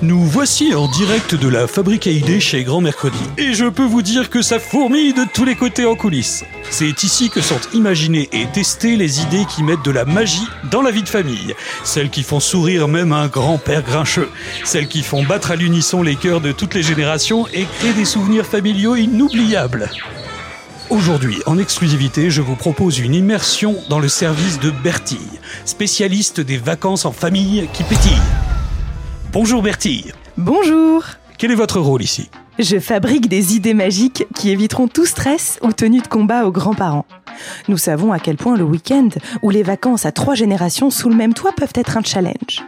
Nous voici en direct de la fabrique à idées chez Grand Mercredi. Et je peux vous dire que ça fourmille de tous les côtés en coulisses. C'est ici que sont imaginées et testées les idées qui mettent de la magie dans la vie de famille. Celles qui font sourire même un grand-père grincheux. Celles qui font battre à l'unisson les cœurs de toutes les générations et créent des souvenirs familiaux inoubliables. Aujourd'hui, en exclusivité, je vous propose une immersion dans le service de Bertille, spécialiste des vacances en famille qui pétille. Bonjour Bertille. Bonjour. Quel est votre rôle ici? Je fabrique des idées magiques qui éviteront tout stress ou tenue de combat aux grands-parents. Nous savons à quel point le week-end ou les vacances à trois générations sous le même toit peuvent être un challenge.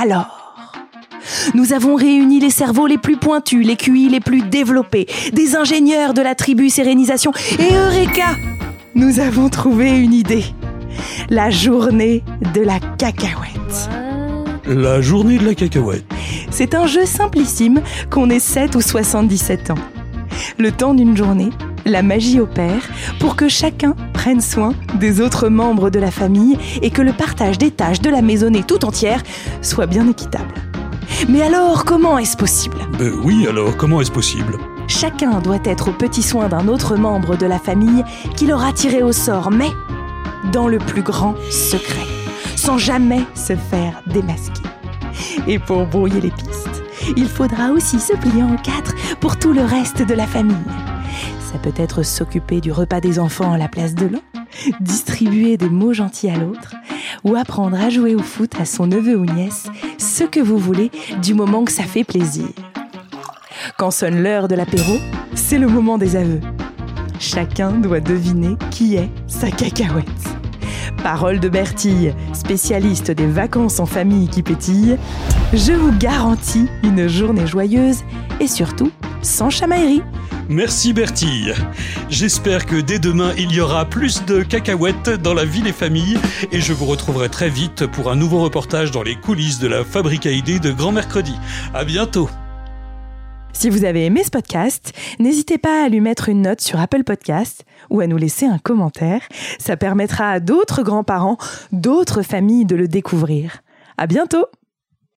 Alors, nous avons réuni les cerveaux les plus pointus, les QI les plus développés, des ingénieurs de la tribu Sérénisation et Eureka Nous avons trouvé une idée. La journée de la cacahuète. La journée de la cacahuète. C'est un jeu simplissime qu'on ait 7 ou 77 ans. Le temps d'une journée, la magie opère pour que chacun prenne soin des autres membres de la famille et que le partage des tâches de la maisonnée tout entière soit bien équitable. Mais alors, comment est-ce possible? Ben oui, alors comment est-ce possible? Chacun doit être au petit soin d'un autre membre de la famille qui l'aura tiré au sort, mais dans le plus grand secret sans jamais se faire démasquer. Et pour brouiller les pistes, il faudra aussi se plier en quatre pour tout le reste de la famille. Ça peut être s'occuper du repas des enfants à la place de l'un, distribuer des mots gentils à l'autre, ou apprendre à jouer au foot à son neveu ou nièce, ce que vous voulez, du moment que ça fait plaisir. Quand sonne l'heure de l'apéro, c'est le moment des aveux. Chacun doit deviner qui est sa cacahuète. Parole de Bertille, spécialiste des vacances en famille qui pétillent, je vous garantis une journée joyeuse et surtout sans chamaillerie. Merci Bertille. J'espère que dès demain il y aura plus de cacahuètes dans la vie des familles et je vous retrouverai très vite pour un nouveau reportage dans les coulisses de la fabrique à idées de Grand Mercredi. À bientôt. Si vous avez aimé ce podcast, n'hésitez pas à lui mettre une note sur Apple Podcast ou à nous laisser un commentaire. Ça permettra à d'autres grands-parents, d'autres familles de le découvrir. À bientôt!